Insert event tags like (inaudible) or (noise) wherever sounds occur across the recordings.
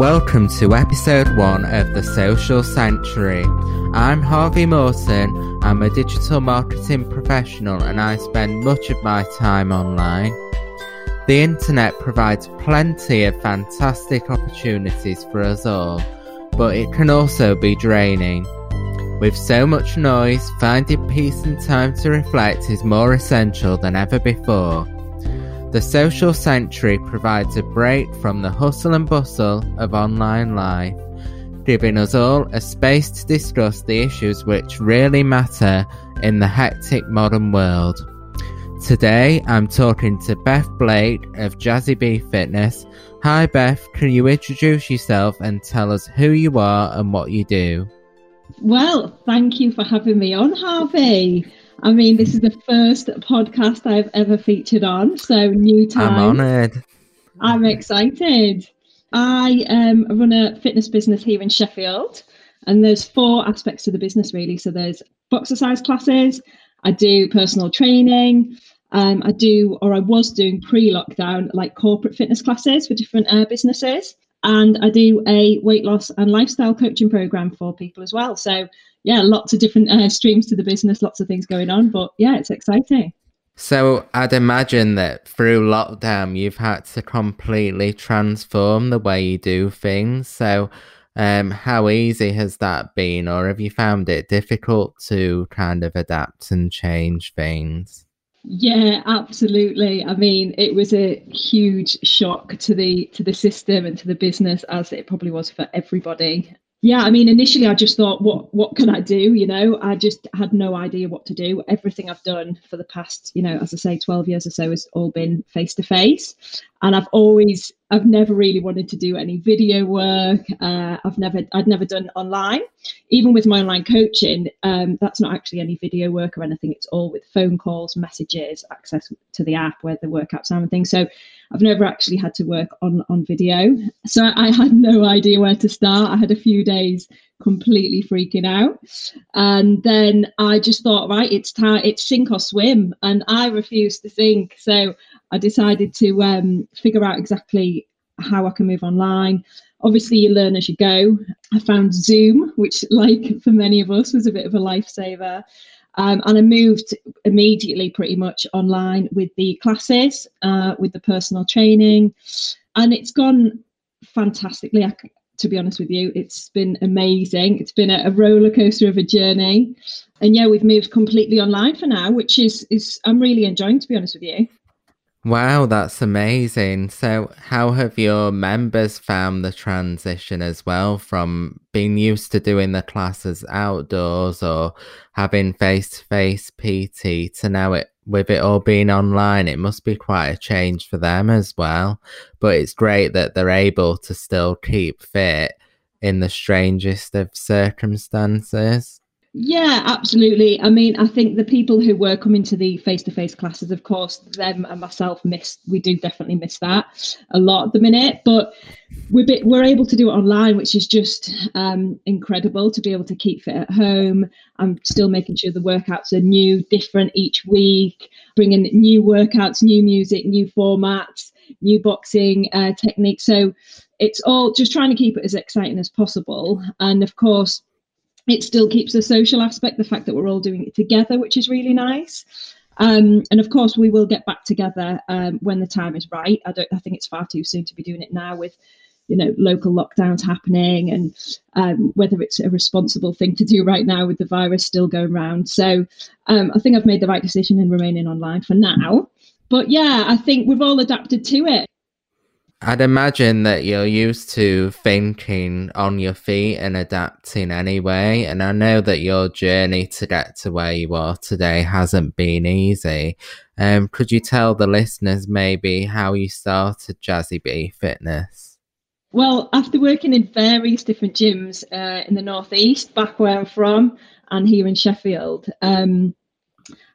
welcome to episode one of The Social Sanctuary. I'm Harvey Morton, I'm a digital marketing professional, and I spend much of my time online. The internet provides plenty of fantastic opportunities for us all, but it can also be draining. With so much noise, finding peace and time to reflect is more essential than ever before. The Social Sanctuary provides a break from the hustle and bustle of online life, giving us all a space to discuss the issues which really matter in the hectic modern world. Today, I'm talking to Beth Blake of Jazzy B Fitness. Hi, Beth. Can you introduce yourself and tell us who you are and what you do? Well, thank you for having me on, Harvey. I mean, this is the first podcast I've ever featured on, so new time. I'm honoured. I'm excited. I um, run a fitness business here in Sheffield, and there's four aspects to the business really. So there's boxercise classes, I do personal training, um, I do, or I was doing pre-lockdown, like corporate fitness classes for different uh, businesses, and I do a weight loss and lifestyle coaching program for people as well. So yeah, lots of different uh, streams to the business, lots of things going on. But yeah, it's exciting. So I'd imagine that through lockdown, you've had to completely transform the way you do things. So, um, how easy has that been, or have you found it difficult to kind of adapt and change things? Yeah, absolutely. I mean, it was a huge shock to the to the system and to the business, as it probably was for everybody yeah i mean initially i just thought what what can i do you know? I just had no idea what to do. Everything i've done for the past you know as i say 12 years or so has all been face to face and i've always i've never really wanted to do any video work. Uh, i've never i'd never done online. Even with my online coaching um, that's not actually any video work or anything. It's all with phone calls messages access to the app where the workouts are and things. So I've never actually had to work on on video, so I had no idea where to start. I had a few days completely freaking out, and then I just thought, right, it's time, it's sink or swim, and I refused to sink. So I decided to um, figure out exactly how I can move online. Obviously, you learn as you go. I found Zoom, which, like for many of us, was a bit of a lifesaver. Um, and I moved immediately pretty much online with the classes, uh, with the personal training. And it's gone fantastically. I, to be honest with you, it's been amazing. It's been a, a roller coaster of a journey. And yeah, we've moved completely online for now, which is is I'm really enjoying to be honest with you. Wow, that's amazing. So, how have your members found the transition as well from being used to doing the classes outdoors or having face to face PT to now it with it all being online? It must be quite a change for them as well. But it's great that they're able to still keep fit in the strangest of circumstances. Yeah, absolutely. I mean, I think the people who were coming to the face-to-face classes, of course, them and myself miss. We do definitely miss that a lot at the minute, but we're bit, we're able to do it online, which is just um, incredible to be able to keep fit at home. I'm still making sure the workouts are new, different each week, bringing new workouts, new music, new formats, new boxing uh, techniques. So it's all just trying to keep it as exciting as possible, and of course it still keeps the social aspect, the fact that we're all doing it together, which is really nice. Um, and of course, we will get back together um, when the time is right. I don't. I think it's far too soon to be doing it now with, you know, local lockdowns happening and um, whether it's a responsible thing to do right now with the virus still going around. So um, I think I've made the right decision in remaining online for now. But yeah, I think we've all adapted to it. I'd imagine that you're used to thinking on your feet and adapting anyway. And I know that your journey to get to where you are today hasn't been easy. Um, could you tell the listeners maybe how you started Jazzy B Fitness? Well, after working in various different gyms uh, in the Northeast, back where I'm from, and here in Sheffield, um,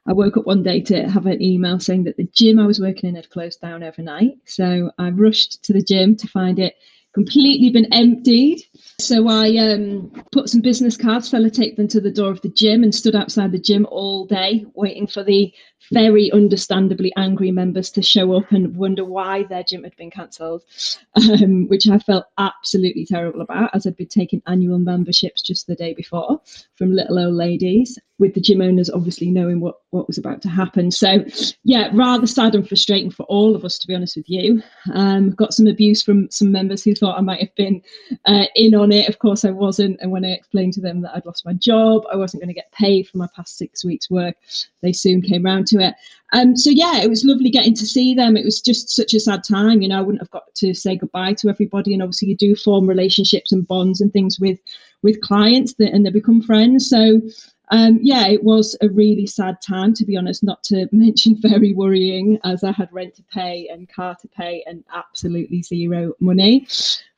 I woke up one day to have an email saying that the gym I was working in had closed down overnight. So I rushed to the gym to find it completely been emptied. So I um, put some business cards, sellotaped them to the door of the gym, and stood outside the gym all day waiting for the very understandably angry members to show up and wonder why their gym had been cancelled, um, which I felt absolutely terrible about as I'd been taking annual memberships just the day before from little old ladies, with the gym owners obviously knowing what, what was about to happen. So, yeah, rather sad and frustrating for all of us, to be honest with you. Um, got some abuse from some members who thought I might have been uh, in on it. Of course, I wasn't. And when I explained to them that I'd lost my job, I wasn't going to get paid for my past six weeks' work, they soon came round to it. Um, so yeah, it was lovely getting to see them. It was just such a sad time, you know. I wouldn't have got to say goodbye to everybody, and obviously you do form relationships and bonds and things with with clients that, and they become friends. So um, yeah, it was a really sad time, to be honest, not to (laughs) mention very worrying, as I had rent to pay and car to pay and absolutely zero money.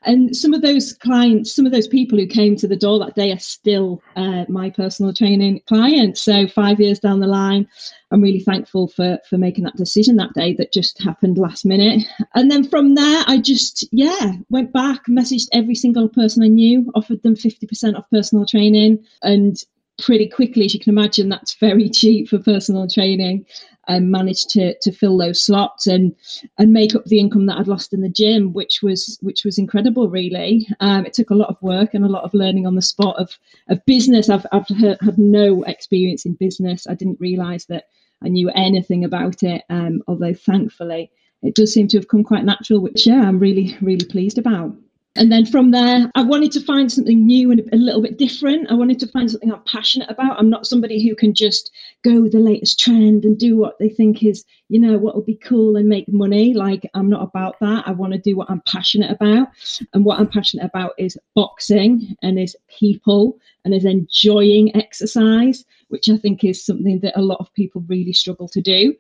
And some of those clients, some of those people who came to the door that day are still uh, my personal training clients. So five years down the line, I'm really thankful for for making that decision that day that just happened last minute. And then from there, I just yeah went back, messaged every single person I knew, offered them 50% off personal training, and pretty quickly, as you can imagine, that's very (laughs) cheap for personal training. And managed to to fill those slots and and make up the income that I'd lost in the gym, which was which was incredible. Really, um, it took a lot of work and a lot of learning on the spot of of business. I've I've had no experience in business. I didn't realise that I knew anything about it. Um, although thankfully, it does seem to have come quite natural, which yeah, I'm really really pleased about. And then from there, I wanted to find something new and a little bit different. I wanted to find something I'm passionate about. I'm not somebody who can just go with the latest trend and do what they think is, you know, what will be cool and make money. Like, I'm not about that. I want to do what I'm passionate about. And what I'm passionate about is boxing and is people and is enjoying exercise, which I think is something that a lot of people really struggle to do.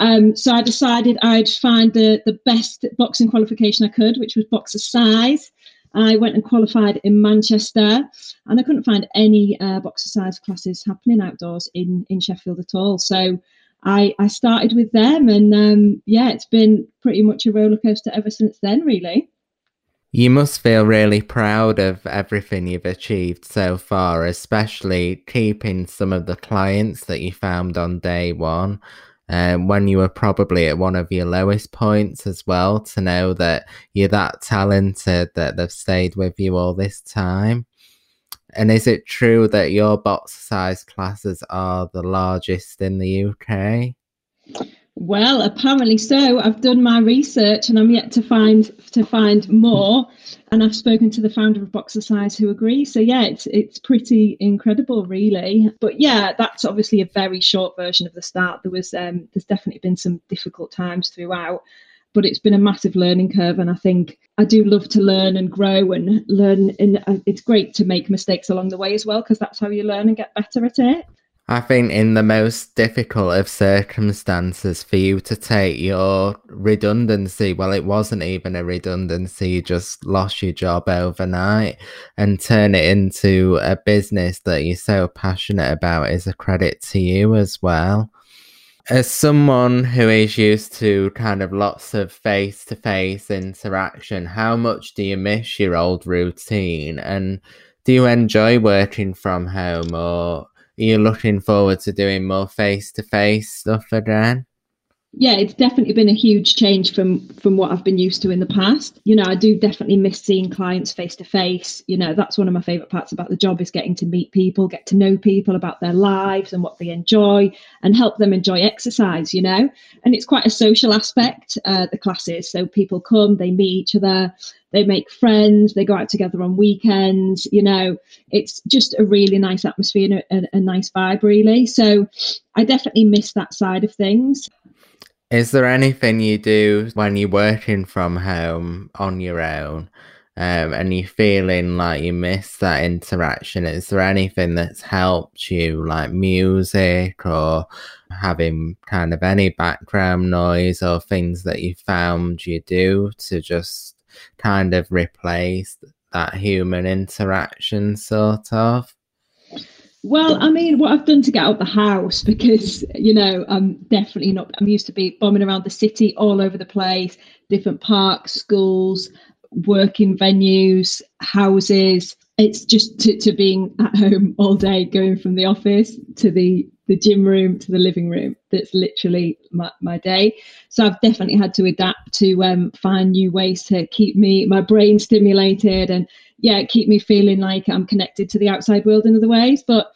Um, so I decided I'd find the, the best boxing qualification I could, which was Boxercise. I went and qualified in Manchester, and I couldn't find any uh, size classes happening outdoors in in Sheffield at all. So I I started with them, and um, yeah, it's been pretty much a roller coaster ever since then, really. You must feel really proud of everything you've achieved so far, especially keeping some of the clients that you found on day one um, when you were probably at one of your lowest points as well, to know that you're that talented that they've stayed with you all this time. And is it true that your boxercise classes are the largest in the UK? Well, apparently so. I've done my research and I'm yet to find to find more. And I've spoken to the founder of Boxercise who agrees. So yeah, it's it's pretty incredible, really. But yeah, that's obviously a very short version of the start. There was um, there's definitely been some difficult times throughout, but it's been a massive learning curve. And I think I do love to learn and grow and learn. And uh, it's great to make mistakes along the way as well, because that's how you learn and get better at it. I think in the most difficult of circumstances for you to take your redundancy, well, it wasn't even a redundancy, you just lost your job overnight and turn it into a business that you're so passionate about is a credit to you as well. As someone who is used to kind of lots of face to face interaction, how much do you miss your old routine? And do you enjoy working from home or are you looking forward to doing more face to face stuff again? Yeah it's definitely been a huge change from from what i've been used to in the past. You know i do definitely miss seeing clients face to face you know that's one of my favorite parts about the job is getting to meet people get to know people about their lives and what they enjoy and help them enjoy exercise you know? And it's quite a social aspect uh, the classes. So people come they meet each other they make friends they go out together on weekends you know? It's just a really nice atmosphere and a, a nice vibe really. So i definitely miss that side of things is there anything you do when you're working from home on your own um, and you're feeling like you miss that interaction? Is there anything that's helped you, like music or having kind of any background noise or things that you found you do to just kind of replace that human interaction, sort of? Well, I mean, what I've done to get out the house (laughs) because you know I'm definitely not. I'm used to be bombing around the city, all over the place, different parks, schools, working venues, houses, it's just to, to being at home (laughs) all day, going from the office to the the gym room to the living room. That's literally my, my day. So I've definitely had to adapt to um, find new ways to keep me my brain stimulated and yeah, keep me feeling like I'm connected to the outside world in other ways. But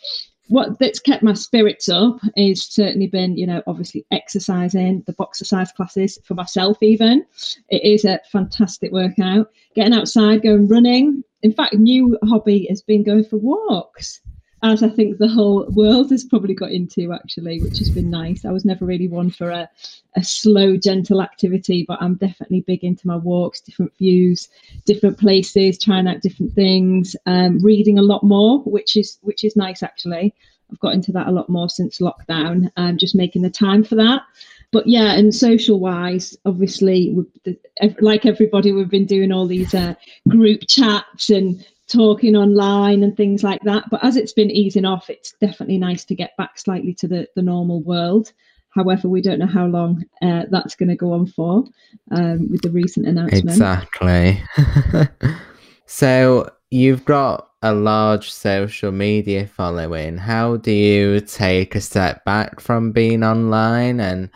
what that's kept my spirits up is certainly been, you know, obviously exercising, the boxercise classes for myself, even. It is a fantastic workout. Getting outside, going running. In fact, new hobby has been going for walks as I think the whole world has probably got into actually, which has been nice. I was never really one for a, a slow, gentle activity, but I'm definitely big into my walks, different views, different places, trying out different things, um, reading a lot more, which is which is nice actually. I've got into that a lot more since lockdown, um, just making the time for that. But yeah, and social wise, obviously, like everybody, we've been doing all these uh, group chats and talking online and things like that. But as it's been easing off, it's definitely nice to get back slightly to the, the normal world. However, we don't know how long uh, that's going to go on for um, with the recent announcement. Exactly. (laughs) so you've got a large social media following. How do you take a step back from being online? And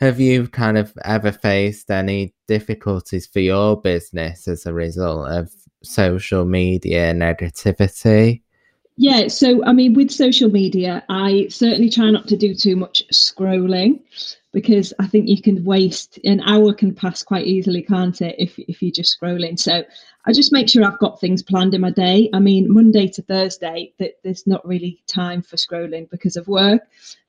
have you kind of ever faced any difficulties for your business as a result of social media negativity? Yeah, so I mean, with social media, I certainly try not to do too much scrolling because I think you can waste an hour can pass quite easily, can't it? If if you're just scrolling. So I just make sure I've got things planned in my day. I mean, Monday to Thursday, that there's not really time for scrolling because of work,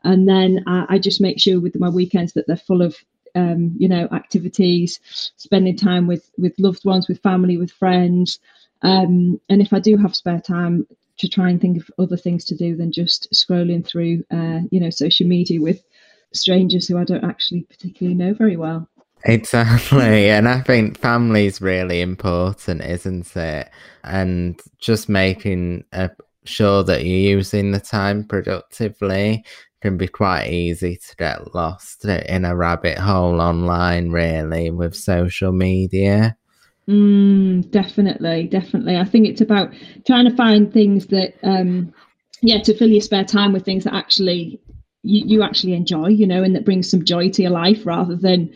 and then I, I just make sure with my weekends that they're full of um, you know, activities, spending time with with loved ones, with family, with friends. Um, and if I do have spare time, to try and think of other things to do than just scrolling through, uh, you know, social media with strangers who I don't actually particularly know very well. Exactly. (laughs) and I think family is really important, isn't it? And just making a, sure that you're using the time productively can be quite easy to get lost in a rabbit hole online, really, with social media. Mm, definitely, definitely. I think it's about trying to find things that, um, yeah, to fill your spare time with things that actually you, you actually enjoy, you know, and that brings some joy to your life rather than,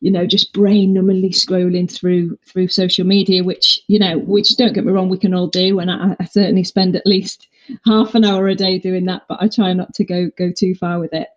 you know, just brain numbingly scrolling through through social media, which you know, which don't get me wrong, we can all do, and I, I certainly spend at least half an hour a day doing that, but I try not to go go too far with it.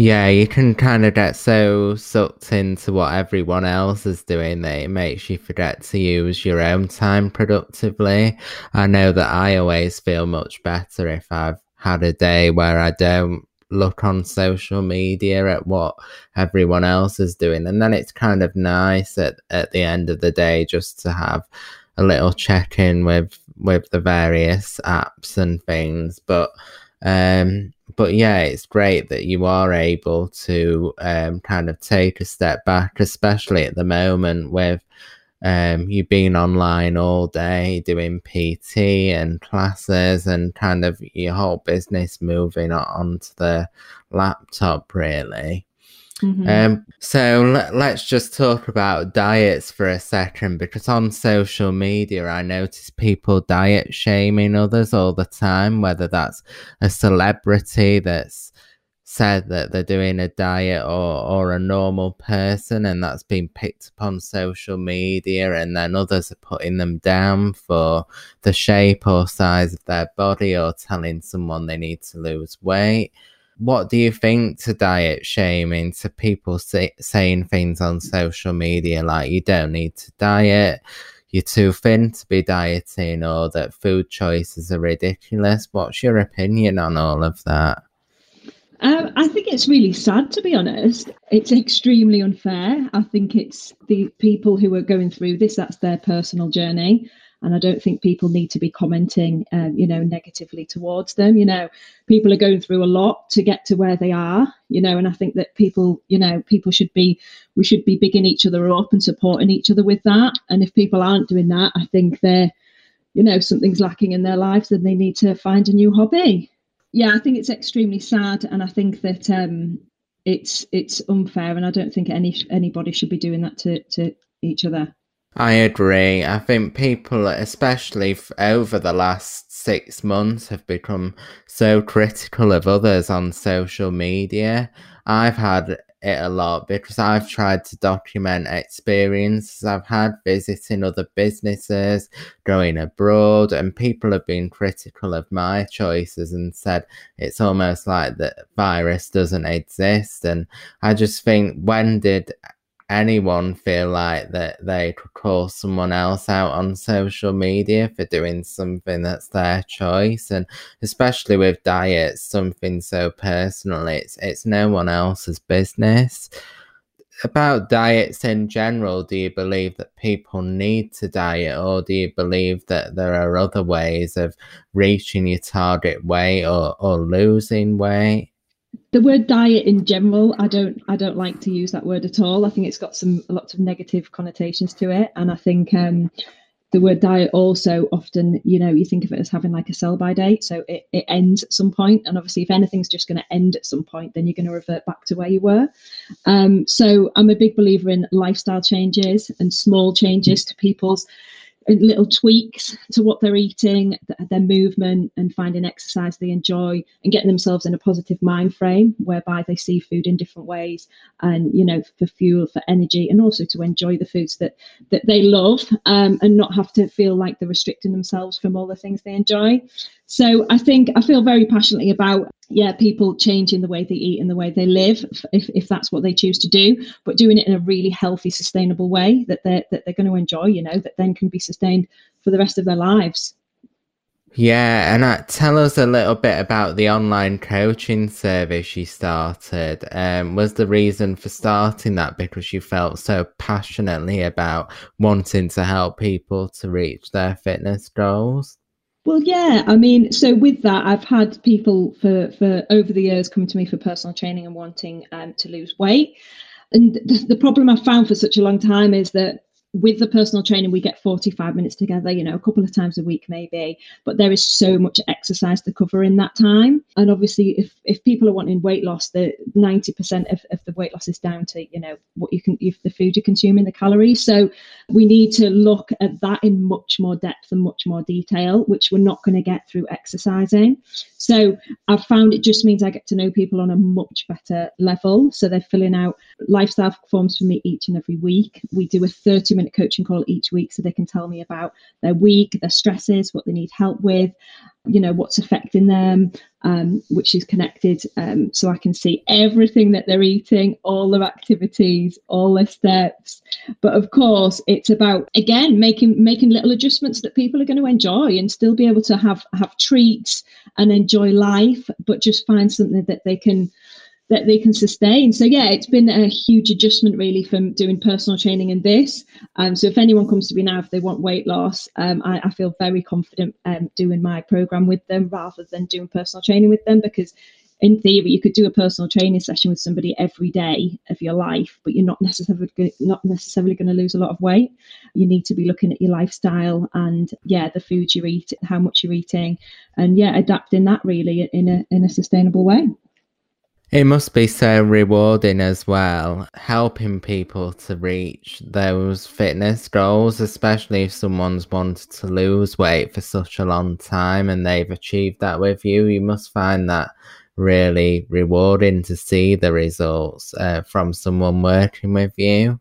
Yeah, you can kind of get so sucked into what everyone else is doing that it makes you forget to use your own time productively. I know that I always feel much better if I've had a day where I don't look on social media at what everyone else is doing. And then it's kind of nice at, at the end of the day just to have a little check in with with the various apps and things. But um, but yeah, it's great that you are able to um, kind of take a step back, especially at the moment with um, you being online all day doing PT and classes and kind of your whole business moving onto the laptop, really. Mm-hmm. Um, so let, let's just talk about diets for a second because on social media, I notice people diet shaming others all the time, whether that's a celebrity that's said that they're doing a diet or, or a normal person and that's been picked up on social media and then others are putting them down for the shape or size of their body or telling someone they need to lose weight what do you think to diet shaming to people say, saying things on social media like you don't need to diet you're too thin to be dieting or that food choices are ridiculous what's your opinion on all of that um, I think it's really sad, to be honest. It's extremely unfair. I think it's the people who are going through this, that's their personal journey and I don't think people need to be commenting, um, you know, negatively towards them. You know, people are going through a lot to get to where they are. You know, and I think that people, you know, people should be, we should be bigging each other up and supporting each other with that. And if people aren't doing that, I think they're, you know, something's lacking in their lives, and they need to find a new hobby. Yeah, I think it's extremely sad, and I think that um, it's it's unfair, and I don't think any anybody should be doing that to to each other. I agree. I think people, especially over the last six months, have become so critical of others on social media. I've had it a lot because I've tried to document experiences I've had visiting other businesses, going abroad, and people have been critical of my choices and said it's almost like the virus doesn't exist. And I just think, when did anyone feel like that they could call someone else out on social media for doing something that's their choice? And especially with diets something so personal it's it's no one else's business. About diets in general do you believe that people need to diet or do you believe that there are other ways of reaching your target weight or, or losing weight the word diet in general i don't i don't like to use that word at all. I think it's got some lots of negative connotations to it. And i think um, the word diet also often you know you think of it as having like a sell by date. So it, it ends at some point. And obviously if anything's just going to end at some point then you're going to revert back to where you were. Um, so i'm a big believer in lifestyle changes and small changes to people's little tweaks to what they're eating, their movement, and finding exercise they enjoy, and getting themselves in a positive mind frame whereby they see food in different ways, and you know, for fuel, for energy, and also to enjoy the foods that that they love, um, and not have to feel like they're restricting themselves from all the things they enjoy. So I think I feel very passionately about yeah people changing the way they eat and the way they live if, if that's what they choose to do but doing it in a really healthy sustainable way that they're that they're going to enjoy you know that then can be sustained for the rest of their lives. Yeah and uh, tell us a little bit about the online coaching service you started. Um, was the reason for starting that because you felt so passionately about wanting to help people to reach their fitness goals well, yeah, I mean, so with that, I've had people for for over the years coming to me for personal training and wanting um, to lose weight. And the, the problem I've found for such a long time is that with the personal training we get 45 minutes together you know a couple of times a week maybe but there is so much exercise to cover in that time and obviously if if people are wanting weight loss the 90% of, of the weight loss is down to you know what you can if the food you're consuming the calories so we need to look at that in much more depth and much more detail which we're not going to get through exercising. So i've found it just means i get to know people on a much better level. So they're filling out lifestyle forms for me each and every week. We do a 30 minute coaching call each week so they can tell me about their week, their stresses, what they need help with, you know, what's affecting them, um, which is connected. Um, so I can see everything that they're eating, all their activities, all their steps. But of course, it's about again making making little adjustments that people are going to enjoy and still be able to have have treats and enjoy life, but just find something that they can that they can sustain. So yeah, it's been a huge adjustment really from doing personal training and this. Um, so if anyone comes to me now if they want weight loss, um, I, I, feel very confident um, doing my program with them rather than doing personal training with them because in theory you could do a personal training session with somebody every day of your life, but you're not necessarily not necessarily going to lose a lot of weight. You need to be looking at your lifestyle and yeah, the food you eat, how much you're eating, and yeah, adapting that really in a in a sustainable way. It must be so rewarding as well, helping people to reach those fitness goals, especially if someone's wanted to lose weight for such a long time and they've achieved that with you. You must find that really rewarding to see the results uh, from someone working with you.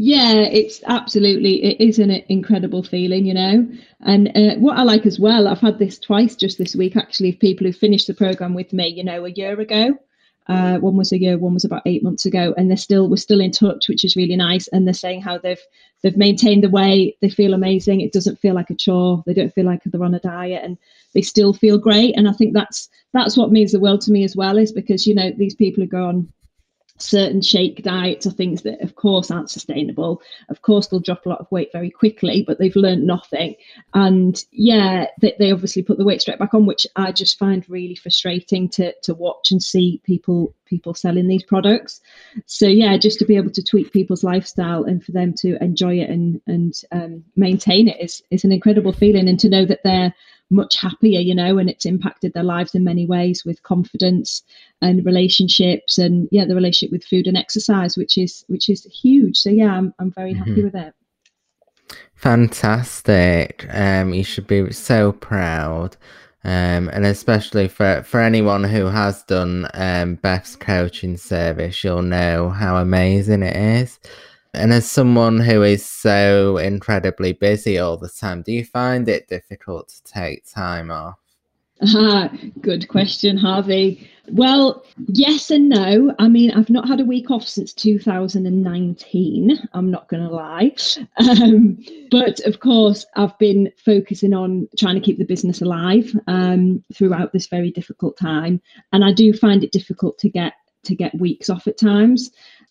Yeah, it's absolutely it is an incredible feeling, you know. And uh, what I like as well, I've had this twice just this week actually. Of people who finished the program with me, you know, a year ago. Uh, one was a year, one was about eight months ago, and they're still we're still in touch, which is really nice. And they're saying how they've they've maintained the weight, they feel amazing. It doesn't feel like a chore. They don't feel like they're on a diet, and they still feel great. And I think that's that's what means the world to me as well, is because you know these people who go on certain shake diets are things that of course aren't sustainable. Of course they'll drop a lot of weight very quickly but they've learned nothing. And yeah they, they obviously put the weight straight back on which i just find really frustrating to to watch and see people people selling these products. So yeah just to be able to tweak people's lifestyle and for them to enjoy it and and um, maintain it is is an incredible feeling. And to know that they're much happier, you know, and it's impacted their lives in many ways with confidence and relationships and yeah, the relationship with food and exercise, which is which is huge. So yeah, I'm I'm very mm-hmm. happy with it. Fantastic. Um, you should be so proud. Um, and especially for, for anyone who has done um, Beth's coaching service, you'll know how amazing it is. And as someone who is so incredibly busy all the time, do you find it difficult to take time off? Ah, (laughs) good question, Harvey. Well, yes and no. I mean, I've not had a week off since 2019. I'm not going to lie. (laughs) Um, but of course, I've been focusing on trying to keep the business alive um, throughout this very difficult time. And I do find it difficult to get to get weeks off at times.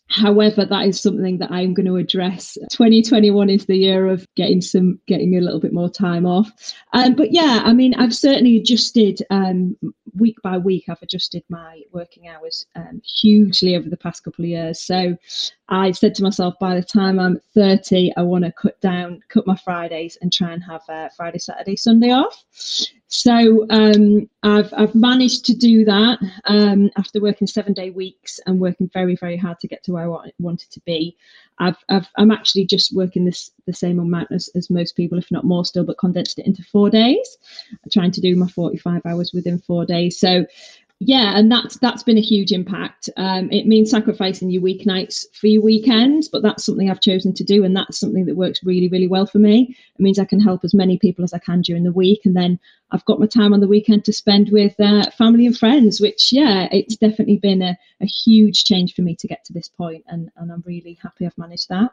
However, that is something that I'm going to address. 2021 is the year of getting some, getting a little bit more time off. Um, but yeah, I mean, I've certainly adjusted um, week by week. I've adjusted my working hours um, hugely over the past couple of years. So I said to myself, by the time I'm 30, I want to cut down, cut my Fridays, and try and have uh, Friday, Saturday, Sunday off. So um, I've I've managed to do that um, after working seven day weeks and working very very hard to get to where I wanted to be. I've, I've I'm actually just working this the same amount as, as most people, if not more still, but condensed it into four days. I'm trying to do my 45 hours within four days. So yeah, and that's that's been a huge impact. Um, it means sacrificing your weeknights for your weekends, but that's something I've chosen to do, and that's something that works really, really well for me. It means I can help as many people as I can during the week, and then I've got my time on the weekend to spend with uh, family and friends. Which, yeah, it's definitely been a, a huge change for me to get to this point, and and I'm really happy I've managed that.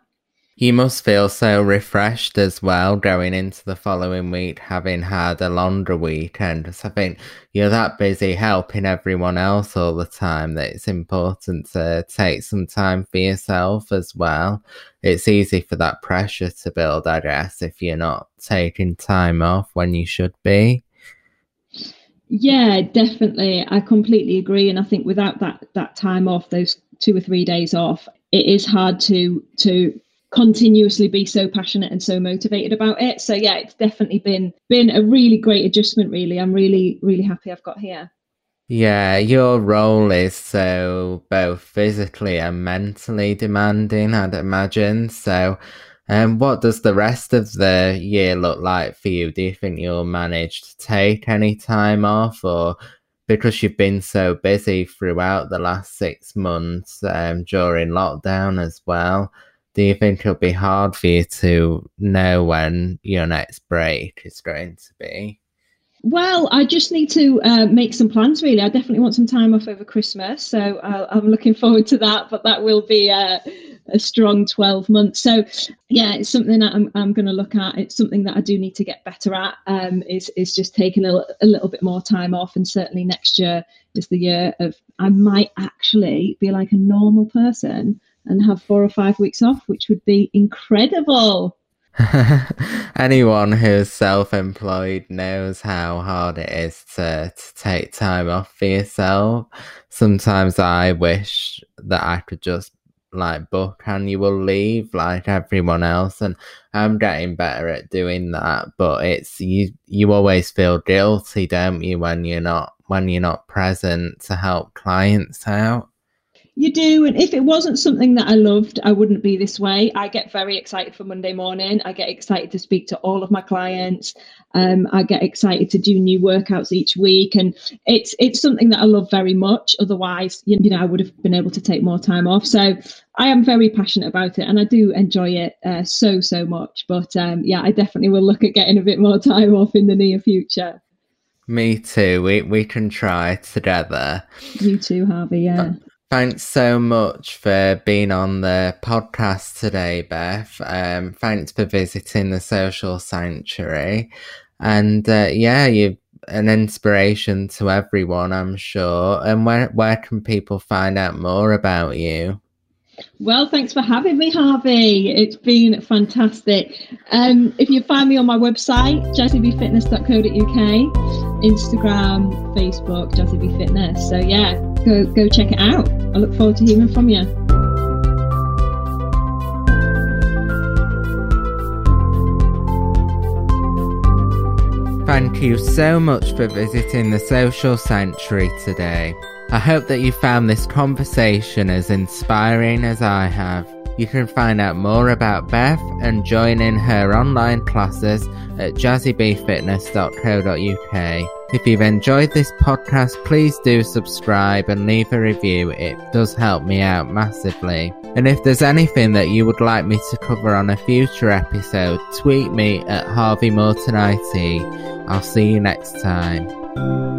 You must feel so refreshed as well going into the following week, having had a longer weekend. So I think you're that busy helping everyone else all the time that it's important to take some time for yourself as well. It's easy for that pressure to build, I guess, if you're not taking time off when you should be. Yeah, definitely. I completely agree. And I think without that that time off, those two or three days off, it is hard to to continuously be so passionate and so motivated about it. So yeah, it's definitely been been a really great adjustment really. I'm really really happy I've got here. Yeah, your role is so both physically and mentally demanding, I'd imagine. So um, what does the rest of the year look like for you? Do you think you'll manage to take any time off or because you've been so busy throughout the last six months um, during lockdown as well? Do you think it'll be hard for you to know when your next break is going to be? Well, I just need to uh, make some plans. Really, I definitely want some time off over Christmas, so uh, I'm looking forward to that. But that will be a, a strong 12 months. So, yeah, it's something that I'm, I'm going to look at. It's something that I do need to get better at. Um, is is just taking a, a little bit more time off, and certainly next year is the year of I might actually be like a normal person and have four or five weeks off, which would be incredible. (laughs) Anyone who's self employed knows how hard it is to, to take time off for yourself. Sometimes I wish that I could just like book annual leave like everyone else and I'm getting better at doing that but it's you you always feel guilty don't you when you're not when you're not present to help clients out you do. And if it wasn't something that I loved, I wouldn't be this way. I get very excited for Monday morning. I get excited to speak to all of my clients. Um, I get excited to do new workouts each week. And it's it's something that I love very much. Otherwise, you know, I would have been able to take more time off. So I am very passionate about it and I do enjoy it uh, so, so much. But um, yeah, I definitely will look at getting a bit more (laughs) time off in the near future. Me too. We we can try together. You too, Harvey. Yeah. Thanks so much for being on the podcast today, Beth. Um, thanks for visiting the social sanctuary. And uh, yeah, you're an inspiration to everyone, I'm sure. And where, where can people find out more about you? Well, thanks for having me, Harvey. It's been fantastic. Um, if you find me on my website, jazzybfitness.co.uk, Instagram, Facebook, jazzybfitness. So yeah, go go check it out. I look forward to hearing from you. Thank you so much for visiting the Social Sanctuary today. I hope that you found this conversation as inspiring as I have. You can find out more about Beth and join in her online classes at jazzybfitness.co.uk. If you've enjoyed this podcast, please do subscribe and leave a review. It does help me out massively. And if there's anything that you would like me to cover on a future episode, tweet me at Harvey Morton IT. I'll see you next time.